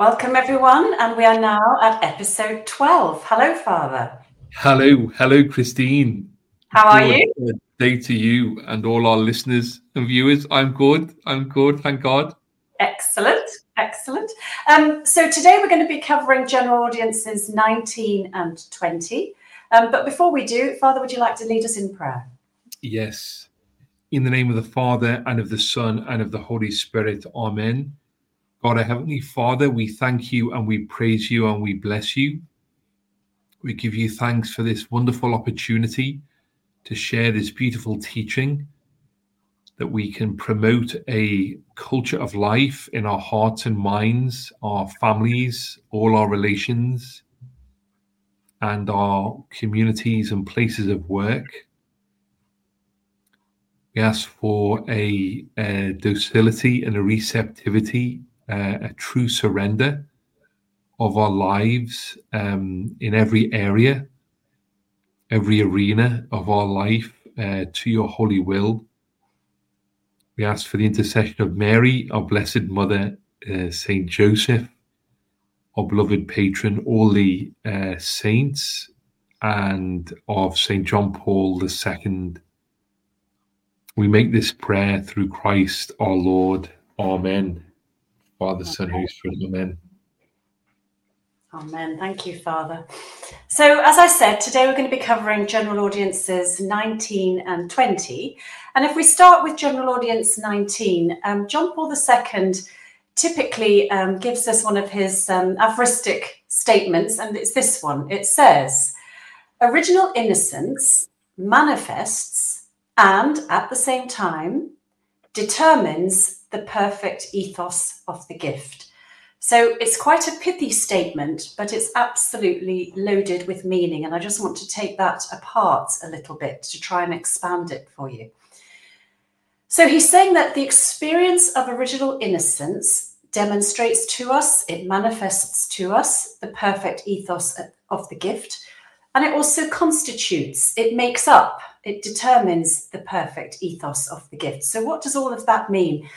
Welcome, everyone, and we are now at episode 12. Hello, Father. Hello, hello, Christine. How are good you? Day to you and all our listeners and viewers. I'm good. I'm good. Thank God. Excellent. Excellent. Um, so today we're going to be covering general audiences 19 and 20. Um, but before we do, Father, would you like to lead us in prayer? Yes. In the name of the Father and of the Son and of the Holy Spirit. Amen. God, our Heavenly Father, we thank you and we praise you and we bless you. We give you thanks for this wonderful opportunity to share this beautiful teaching, that we can promote a culture of life in our hearts and minds, our families, all our relations, and our communities and places of work. We ask for a, a docility and a receptivity uh, a true surrender of our lives um, in every area, every arena of our life uh, to your holy will. We ask for the intercession of Mary, our Blessed Mother, uh, Saint Joseph, our beloved patron, all the uh, saints, and of Saint John Paul II. We make this prayer through Christ our Lord. Amen. Father, Son, Holy Spirit. Amen. Amen. Thank you, Father. So, as I said, today we're going to be covering general audiences 19 and 20. And if we start with general audience 19, um, John Paul II typically um, gives us one of his um, aphoristic statements, and it's this one. It says, Original innocence manifests and at the same time determines the perfect ethos of the gift. So it's quite a pithy statement, but it's absolutely loaded with meaning. And I just want to take that apart a little bit to try and expand it for you. So he's saying that the experience of original innocence demonstrates to us, it manifests to us the perfect ethos of the gift, and it also constitutes, it makes up, it determines the perfect ethos of the gift. So, what does all of that mean?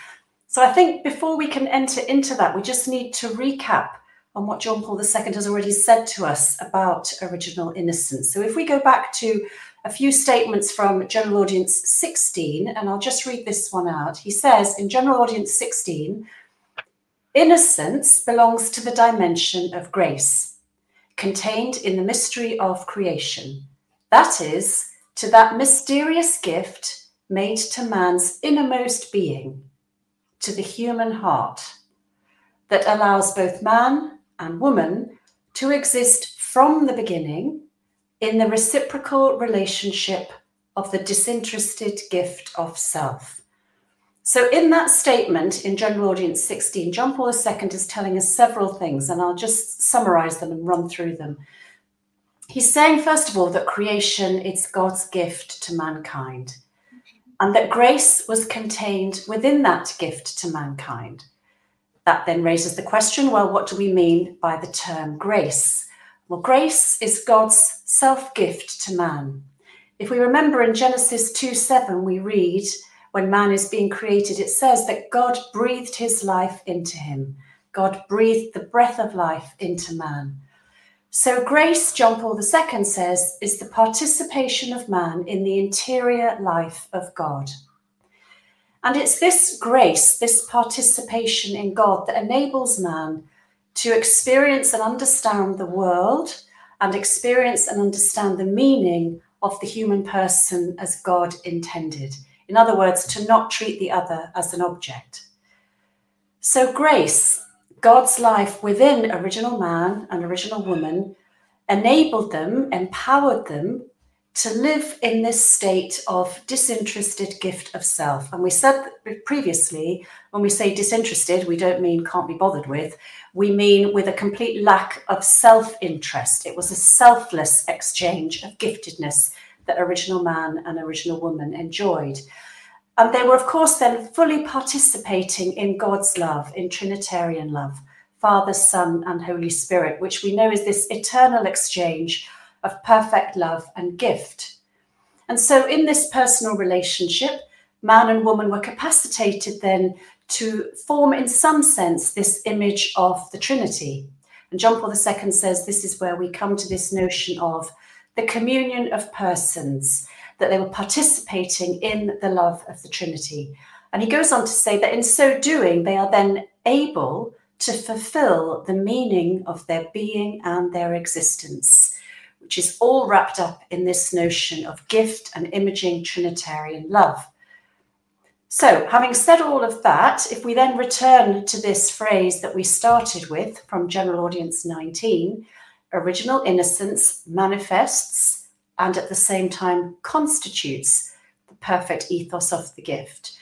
So I think before we can enter into that, we just need to recap on what John Paul II has already said to us about original innocence. So if we go back to a few statements from General Audience 16, and I'll just read this one out. He says in General Audience 16, innocence belongs to the dimension of grace, contained in the mystery of creation. That is, to that mysterious gift made to man's innermost being to the human heart that allows both man and woman to exist from the beginning in the reciprocal relationship of the disinterested gift of self. So, in that statement in General Audience 16, John Paul II is telling us several things, and I'll just summarize them and run through them. He's saying, first of all, that creation is God's gift to mankind and that grace was contained within that gift to mankind. That then raises the question well, what do we mean by the term grace? Well, grace is God's self gift to man. If we remember in Genesis 2 7, we read, when man is being created, it says that God breathed his life into him. God breathed the breath of life into man. So, grace, John Paul II says, is the participation of man in the interior life of God. And it's this grace, this participation in God, that enables man to experience and understand the world and experience and understand the meaning of the human person as God intended. In other words, to not treat the other as an object. So, grace God's life within original man and original woman enabled them, empowered them to live in this state of disinterested gift of self. And we said previously, when we say disinterested, we don't mean can't be bothered with, we mean with a complete lack of self interest. It was a selfless exchange of giftedness that original man and original woman enjoyed. And they were, of course, then fully participating in God's love, in Trinitarian love, Father, Son, and Holy Spirit, which we know is this eternal exchange of perfect love and gift. And so, in this personal relationship, man and woman were capacitated then to form, in some sense, this image of the Trinity. And John Paul II says this is where we come to this notion of the communion of persons, that they were participating in the love of the Trinity. And he goes on to say that in so doing, they are then able to fulfill the meaning of their being and their existence, which is all wrapped up in this notion of gift and imaging Trinitarian love. So, having said all of that, if we then return to this phrase that we started with from General Audience 19, original innocence manifests and at the same time constitutes the perfect ethos of the gift.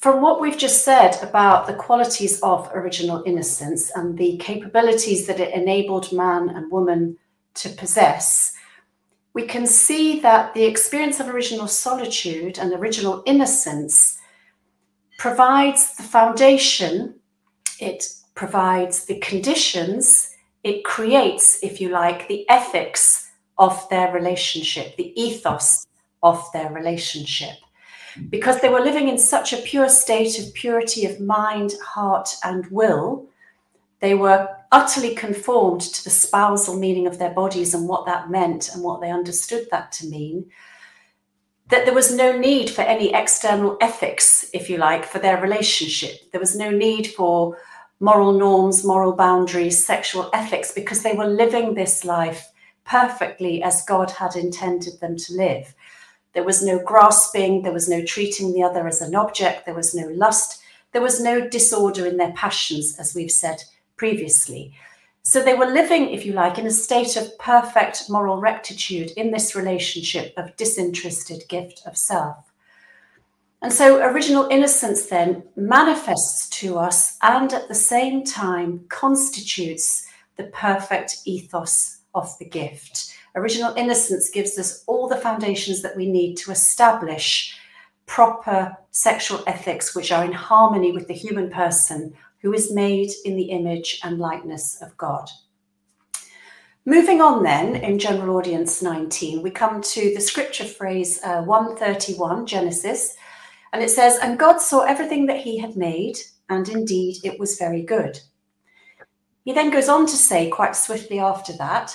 From what we've just said about the qualities of original innocence and the capabilities that it enabled man and woman to possess, we can see that the experience of original solitude and original innocence provides the foundation, it provides the conditions, it creates, if you like, the ethics of their relationship, the ethos of their relationship. Because they were living in such a pure state of purity of mind, heart, and will, they were utterly conformed to the spousal meaning of their bodies and what that meant and what they understood that to mean, that there was no need for any external ethics, if you like, for their relationship. There was no need for moral norms, moral boundaries, sexual ethics, because they were living this life perfectly as God had intended them to live. There was no grasping, there was no treating the other as an object, there was no lust, there was no disorder in their passions, as we've said previously. So they were living, if you like, in a state of perfect moral rectitude in this relationship of disinterested gift of self. And so original innocence then manifests to us and at the same time constitutes the perfect ethos of the gift. Original innocence gives us all the foundations that we need to establish proper sexual ethics which are in harmony with the human person who is made in the image and likeness of God. Moving on, then, in General Audience 19, we come to the scripture phrase uh, 131, Genesis, and it says, And God saw everything that he had made, and indeed it was very good. He then goes on to say, quite swiftly after that,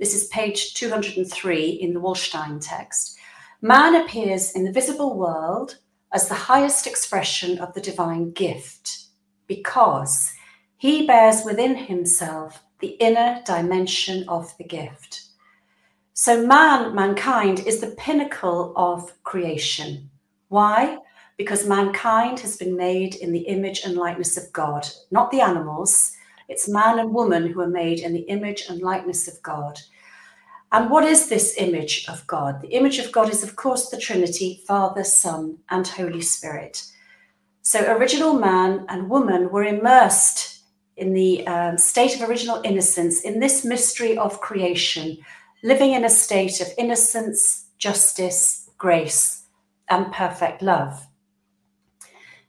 this is page 203 in the Waldstein text man appears in the visible world as the highest expression of the divine gift because he bears within himself the inner dimension of the gift. So, man, mankind, is the pinnacle of creation. Why? Because mankind has been made in the image and likeness of God, not the animals. It's man and woman who are made in the image and likeness of God. And what is this image of God? The image of God is, of course, the Trinity Father, Son, and Holy Spirit. So, original man and woman were immersed in the um, state of original innocence in this mystery of creation, living in a state of innocence, justice, grace, and perfect love.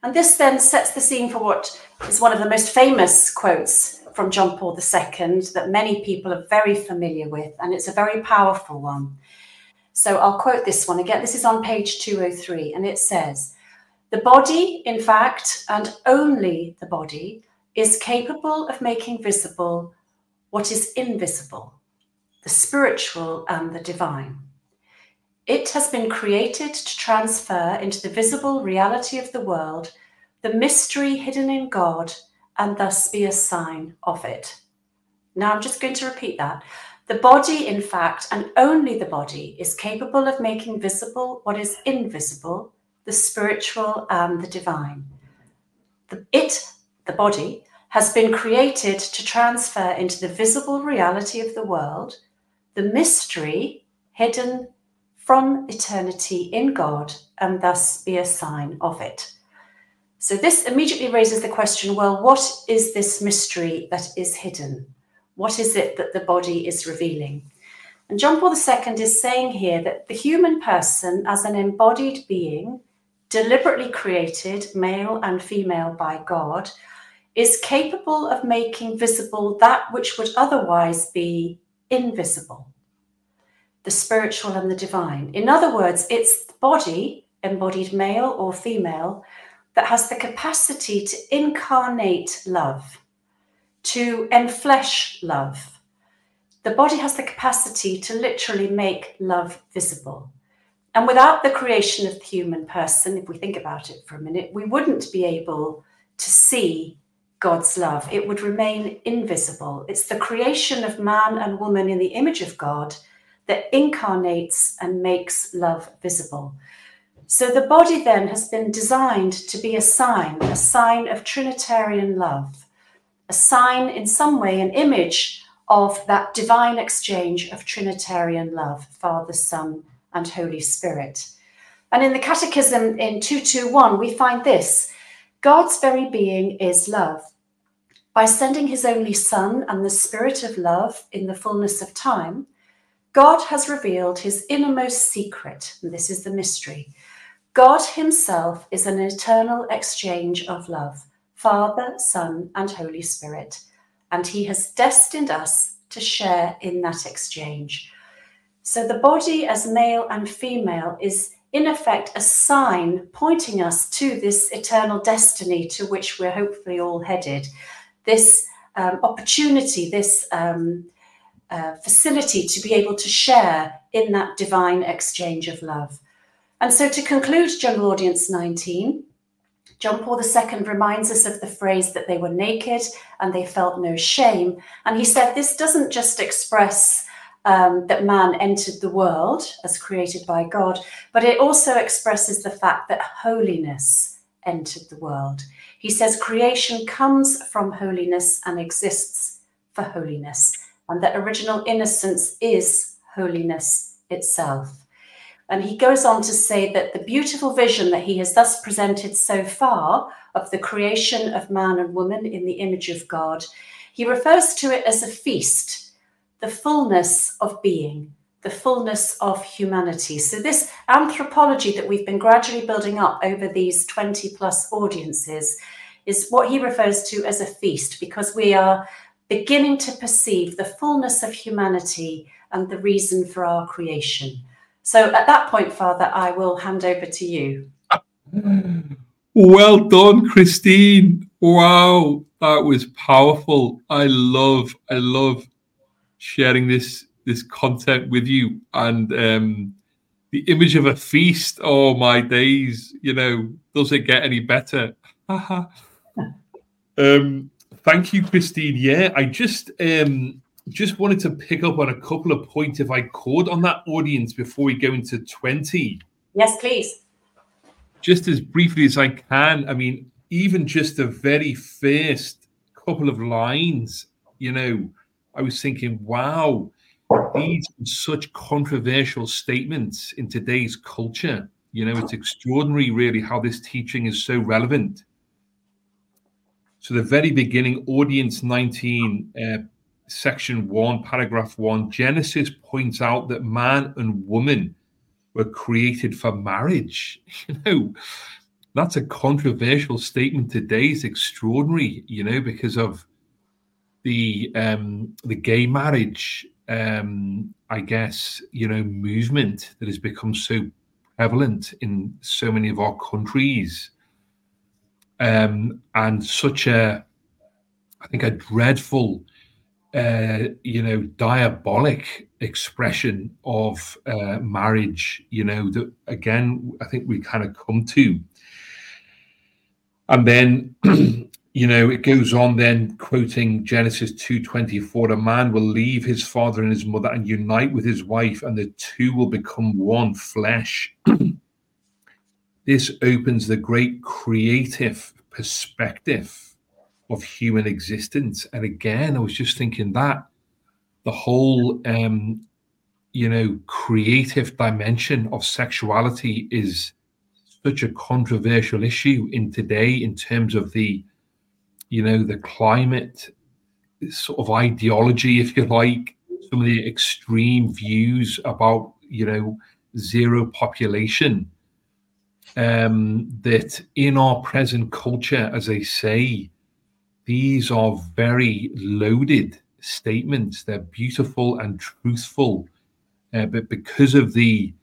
And this then sets the scene for what is one of the most famous quotes from John Paul II that many people are very familiar with, and it's a very powerful one. So I'll quote this one again. This is on page 203, and it says, the body, in fact, and only the body, is capable of making visible what is invisible, the spiritual and the divine. It has been created to transfer into the visible reality of the world the mystery hidden in God and thus be a sign of it. Now, I'm just going to repeat that. The body, in fact, and only the body, is capable of making visible what is invisible the spiritual, and the divine. The, it, the body, has been created to transfer into the visible reality of the world the mystery hidden from eternity in God and thus be a sign of it. So, this immediately raises the question well, what is this mystery that is hidden? What is it that the body is revealing? And John Paul II is saying here that the human person, as an embodied being, deliberately created, male and female by God, is capable of making visible that which would otherwise be invisible the spiritual and the divine. In other words, it's the body, embodied male or female, that has the capacity to incarnate love, to enflesh love. The body has the capacity to literally make love visible. And without the creation of the human person, if we think about it for a minute, we wouldn't be able to see God's love. It would remain invisible. It's the creation of man and woman in the image of God that incarnates and makes love visible. So the body then has been designed to be a sign, a sign of Trinitarian love, a sign in some way, an image of that divine exchange of Trinitarian love, Father, Son, and Holy Spirit. And in the Catechism in 221, we find this God's very being is love. By sending his only Son and the Spirit of love in the fullness of time, God has revealed his innermost secret, and this is the mystery God Himself is an eternal exchange of love, Father, Son, and Holy Spirit, and He has destined us to share in that exchange. So the body as male and female is in effect a sign pointing us to this eternal destiny to which we're hopefully all headed. This um, opportunity, this um, facility to be able to share in that divine exchange of love. And so, to conclude General Audience 19, John Paul II reminds us of the phrase that they were naked and they felt no shame. And he said this doesn't just express um, that man entered the world as created by God, but it also expresses the fact that holiness entered the world. He says creation comes from holiness and exists for holiness, and that original innocence is holiness itself. And he goes on to say that the beautiful vision that he has thus presented so far of the creation of man and woman in the image of God, he refers to it as a feast, the fullness of being, the fullness of humanity. So, this anthropology that we've been gradually building up over these 20 plus audiences is what he refers to as a feast because we are beginning to perceive the fullness of humanity and the reason for our creation. So at that point, Father, I will hand over to you. Well done, Christine. Wow, that was powerful. I love, I love sharing this this content with you and um, the image of a feast. Oh my days! You know, does it get any better? um, thank you, Christine. Yeah, I just um, just wanted to pick up on a couple of points, if I could, on that audience before we go into 20. Yes, please. Just as briefly as I can. I mean, even just the very first couple of lines, you know, I was thinking, wow, these are such controversial statements in today's culture. You know, it's extraordinary, really, how this teaching is so relevant. So, the very beginning, audience 19, uh, section 1, paragraph 1, Genesis points out that man and woman were created for marriage. You know, that's a controversial statement today. It's extraordinary, you know, because of the um the gay marriage um I guess, you know, movement that has become so prevalent in so many of our countries. Um and such a I think a dreadful uh, you know, diabolic expression of uh, marriage, you know, that again, I think we kind of come to. And then, you know, it goes on then quoting Genesis 2.24, a man will leave his father and his mother and unite with his wife and the two will become one flesh. this opens the great creative perspective of human existence. And again, I was just thinking that the whole, um, you know, creative dimension of sexuality is such a controversial issue in today in terms of the, you know, the climate sort of ideology, if you like, some of the extreme views about, you know, zero population. Um, that in our present culture, as I say, these are very loaded statements. They're beautiful and truthful, uh, but because of the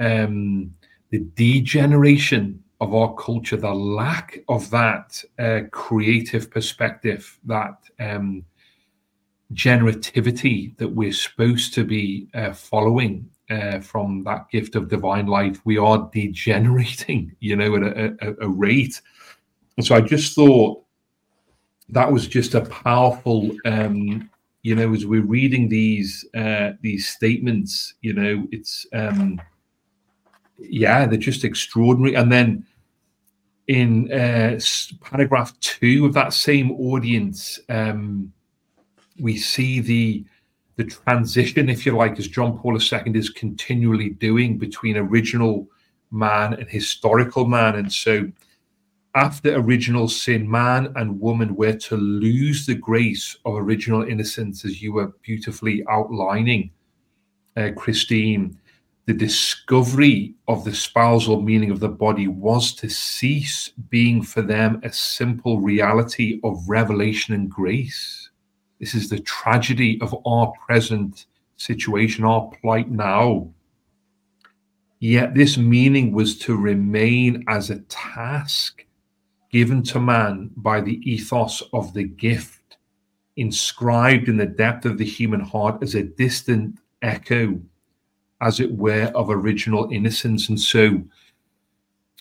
um, the degeneration of our culture, the lack of that uh, creative perspective, that um, generativity that we're supposed to be uh, following uh, from that gift of divine life, we are degenerating, you know, at a, a, a rate. And so I just thought that was just a powerful, um, you know, as we're reading these uh, these statements, you know, it's um, yeah, they're just extraordinary. And then in uh, paragraph two of that same audience, um, we see the the transition, if you like, as John Paul II is continually doing between original man and historical man. And so, after original sin, man and woman were to lose the grace of original innocence, as you were beautifully outlining, uh, Christine. The discovery of the spousal meaning of the body was to cease being for them a simple reality of revelation and grace this is the tragedy of our present situation, our plight now. Yet this meaning was to remain as a task given to man by the ethos of the gift, inscribed in the depth of the human heart as a distant echo, as it were, of original innocence. And so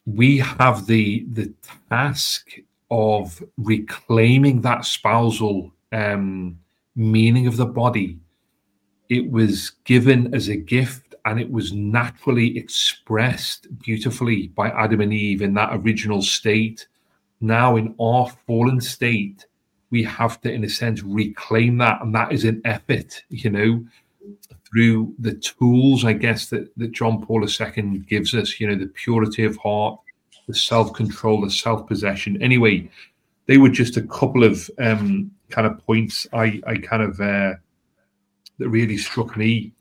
we have the, the task of reclaiming that spousal um, meaning of the body. It was given as a gift and it was naturally expressed beautifully by Adam and Eve in that original state. Now, in our fallen state, we have to, in a sense, reclaim that. And that is an effort, you know, through the tools, I guess, that, that John Paul II gives us, you know, the purity of heart, the self control, the self possession. Anyway, they were just a couple of um, kind of points I, I kind of uh, that really struck me.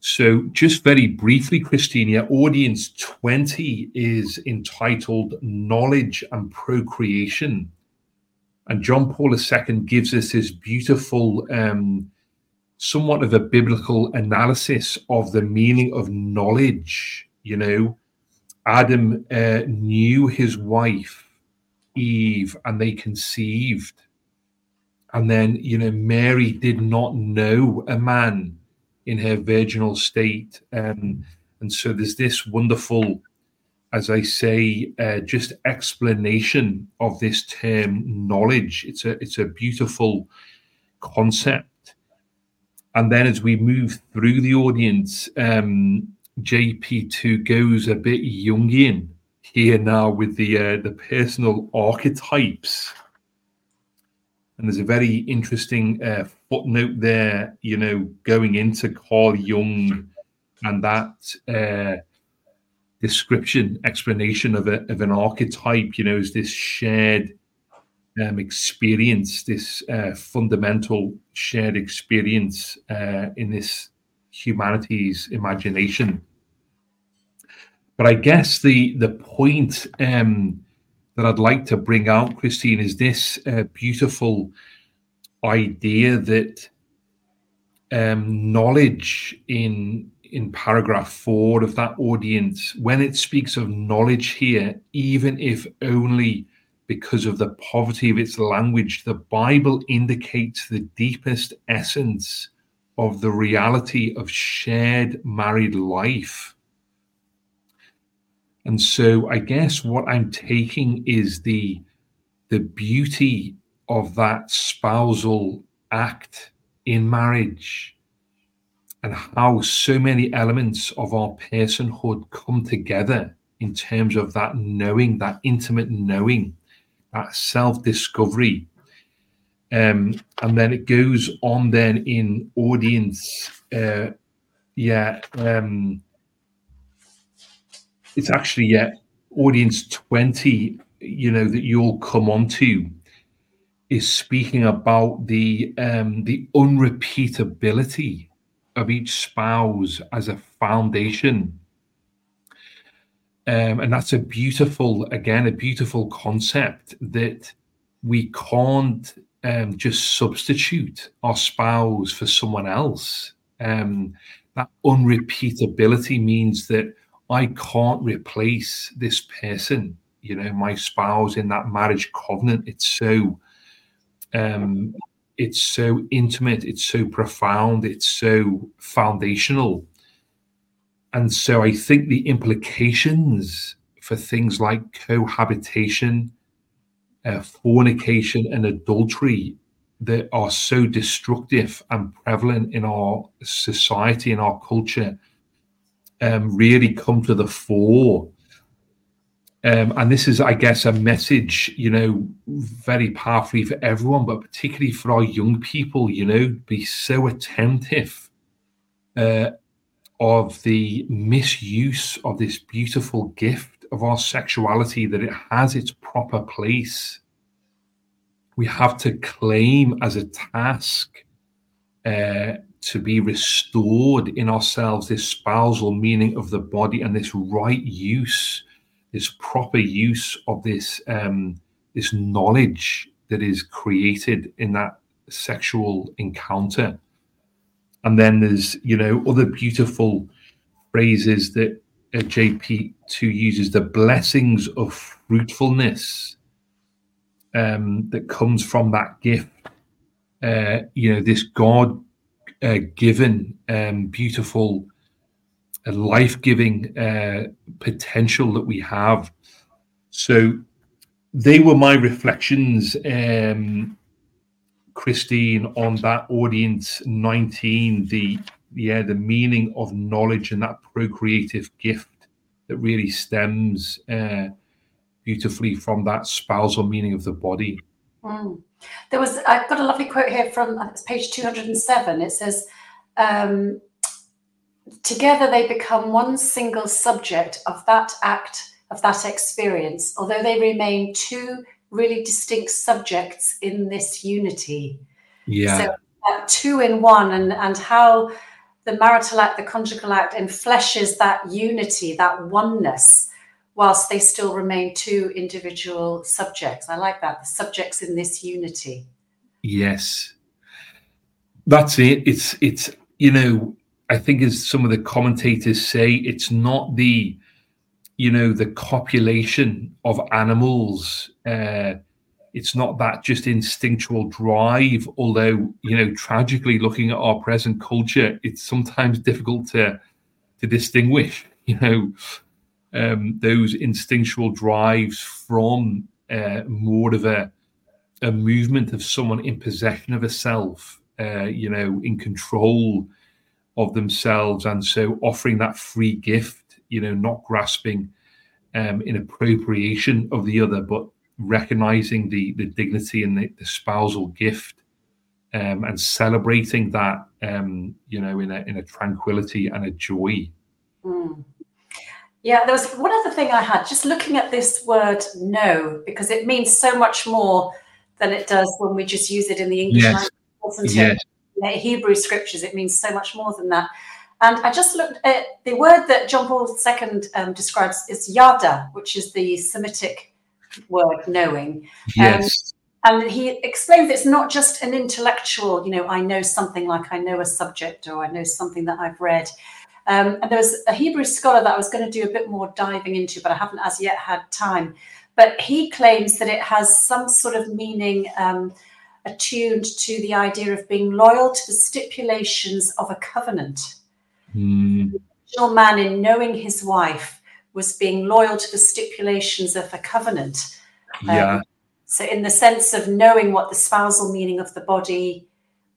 So, just very briefly, Christina, audience 20 is entitled Knowledge and Procreation. And John Paul II gives us this beautiful, um, somewhat of a biblical analysis of the meaning of knowledge. You know, Adam uh, knew his wife Eve and they conceived. And then, you know, Mary did not know a man in her virginal state. Um, and so there's this wonderful, as I say, uh, just explanation of this term knowledge. It's a it's a beautiful concept. And then as we move through the audience, um, JP2 goes a bit Jungian here now with the uh, the personal archetypes. And there's a very interesting uh, footnote there, you know, going into Carl Jung and that uh, description, explanation of, a, of an archetype, you know, is this shared um, experience, this uh, fundamental shared experience uh, in this humanity's imagination. But I guess the the point um, that I'd like to bring out, Christine, is this uh, beautiful idea that um, knowledge in in paragraph four of that audience, when it speaks of knowledge here, even if only because of the poverty of its language, the Bible indicates the deepest essence of the reality of shared married life and so I guess what I'm taking is the the beauty of that spousal act in marriage and how so many elements of our personhood come together in terms of that knowing, that intimate knowing, that self discovery. Um, and then it goes on then in audience, uh, yeah, um, it's actually yeah, audience 20, you know, that you'll come onto is speaking about the um, the unrepeatability of each spouse as a foundation. Um, and that's a beautiful, again, a beautiful concept that we can't um, just substitute our spouse for someone else. Um, that unrepeatability means that I can't replace this person you know, my spouse in that marriage covenant. It's so um it's so intimate, it's so profound, it's so foundational. And so I think the implications for things like cohabitation, uh, fornication, and adultery that are so destructive and prevalent in our society in our culture um, really come to the fore. Um, and this is, I guess, a message, you know, very powerfully for everyone, but particularly for our young people, you know, be so attentive uh, of the misuse of this beautiful gift of our sexuality, that it has its proper place. We have to claim as a task uh, to be restored in ourselves this spousal meaning of the body and this right use, this proper use of this um, this knowledge that is created in that sexual encounter. And then there's you know other beautiful phrases that uh, JP2 uses the blessings of fruitfulness um, that comes from that gift. Uh, you know, this God given, um, beautiful, uh, life giving uh, potential that we have. So they were my reflections, um, Christine, on that audience 19, the yeah, the meaning of knowledge and that procreative gift that really stems uh, beautifully from that spousal meaning of the body. Mm. There was, I've got a lovely quote here from it's page 207. It says, um, Together they become one single subject of that act, of that experience, although they remain two really distinct subjects in this unity. Yeah. So, uh, two in one, and, and how the marital act, the conjugal act, enfleshes that unity, that oneness whilst they still remain two individual subjects. I like that. The subjects in this unity. Yes. That's it. It's it's you know, I think as some of the commentators say, it's not the you know, the copulation of animals. Uh it's not that just instinctual drive, although, you know, tragically looking at our present culture, it's sometimes difficult to to distinguish, you know, um, those instinctual drives from uh, more of a, a movement of someone in possession of a self, uh, you know, in control of themselves, and so offering that free gift, you know, not grasping um, in appropriation of the other, but recognizing the the dignity and the, the spousal gift. Um, and celebrating that, um, you know, in a in a tranquility and a joy. Mm. Yeah, there was one other thing I had just looking at this word know, because it means so much more than it does when we just use it in the English yes. language. Yes. In Hebrew scriptures, it means so much more than that. And I just looked at the word that John Paul II um, describes is yada, which is the Semitic word knowing. Yes. Um, and he explains it's not just an intellectual, you know, I know something like I know a subject or I know something that I've read. Um, and there was a Hebrew scholar that I was going to do a bit more diving into, but I haven't as yet had time. But he claims that it has some sort of meaning um, attuned to the idea of being loyal to the stipulations of a covenant. Mm. The original man, in knowing his wife, was being loyal to the stipulations of a covenant. Yeah. Um, so, in the sense of knowing what the spousal meaning of the body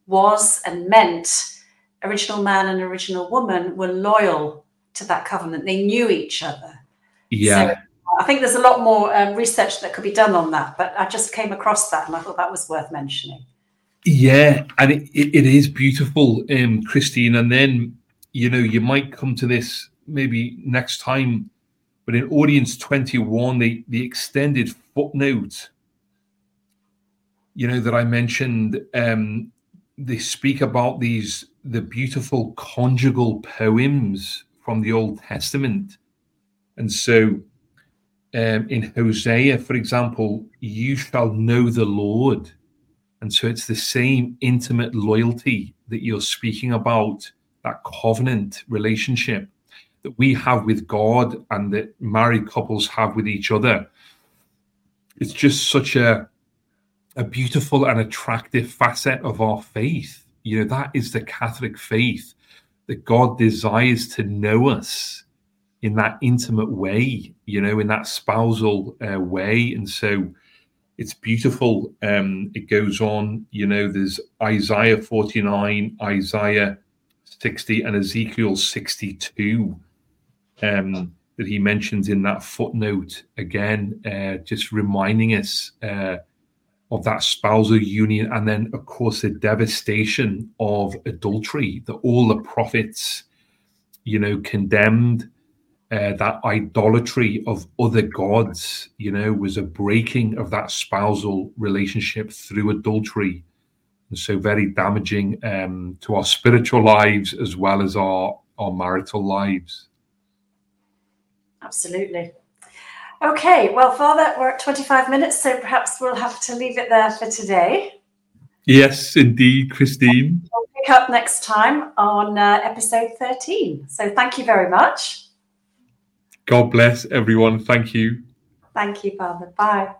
was and meant, original man and original woman were loyal to that covenant. They knew each other. Yeah. So I think there's a lot more um, research that could be done on that, but I just came across that and I thought that was worth mentioning. Yeah, and it, it, it is beautiful, um, Christine. And then, you know, you might come to this maybe next time, but in audience 21, the, the extended footnote, you know, that I mentioned, um, they speak about these the beautiful conjugal poems from the Old Testament. And so um, in Hosea, for example, you shall know the Lord. And so it's the same intimate loyalty that you're speaking about, that covenant relationship that we have with God and that married couples have with each other. it's just such a a beautiful and attractive facet of our faith. You know, that is the Catholic faith that God desires to know us in that intimate way, you know, in that spousal uh, way. And so it's beautiful. Um, it goes on, you know, there's Isaiah 49, Isaiah 60, and Ezekiel 62 um, that he mentions in that footnote again, uh, just reminding us uh, of that spousal union. And then, of course, the devastation of adultery that all the prophets, you know, condemned uh, that idolatry of other gods, you know, was a breaking of that spousal relationship through adultery. And so very damaging um, to our spiritual lives as well as our, our marital lives. Absolutely. Okay, well, Father, we're at 25 minutes, so perhaps we'll have to leave it there for today. Yes, indeed, Christine. We'll pick up next time on uh, episode 13. So thank you very much. God bless everyone. Thank you. Thank you, Father. Bye.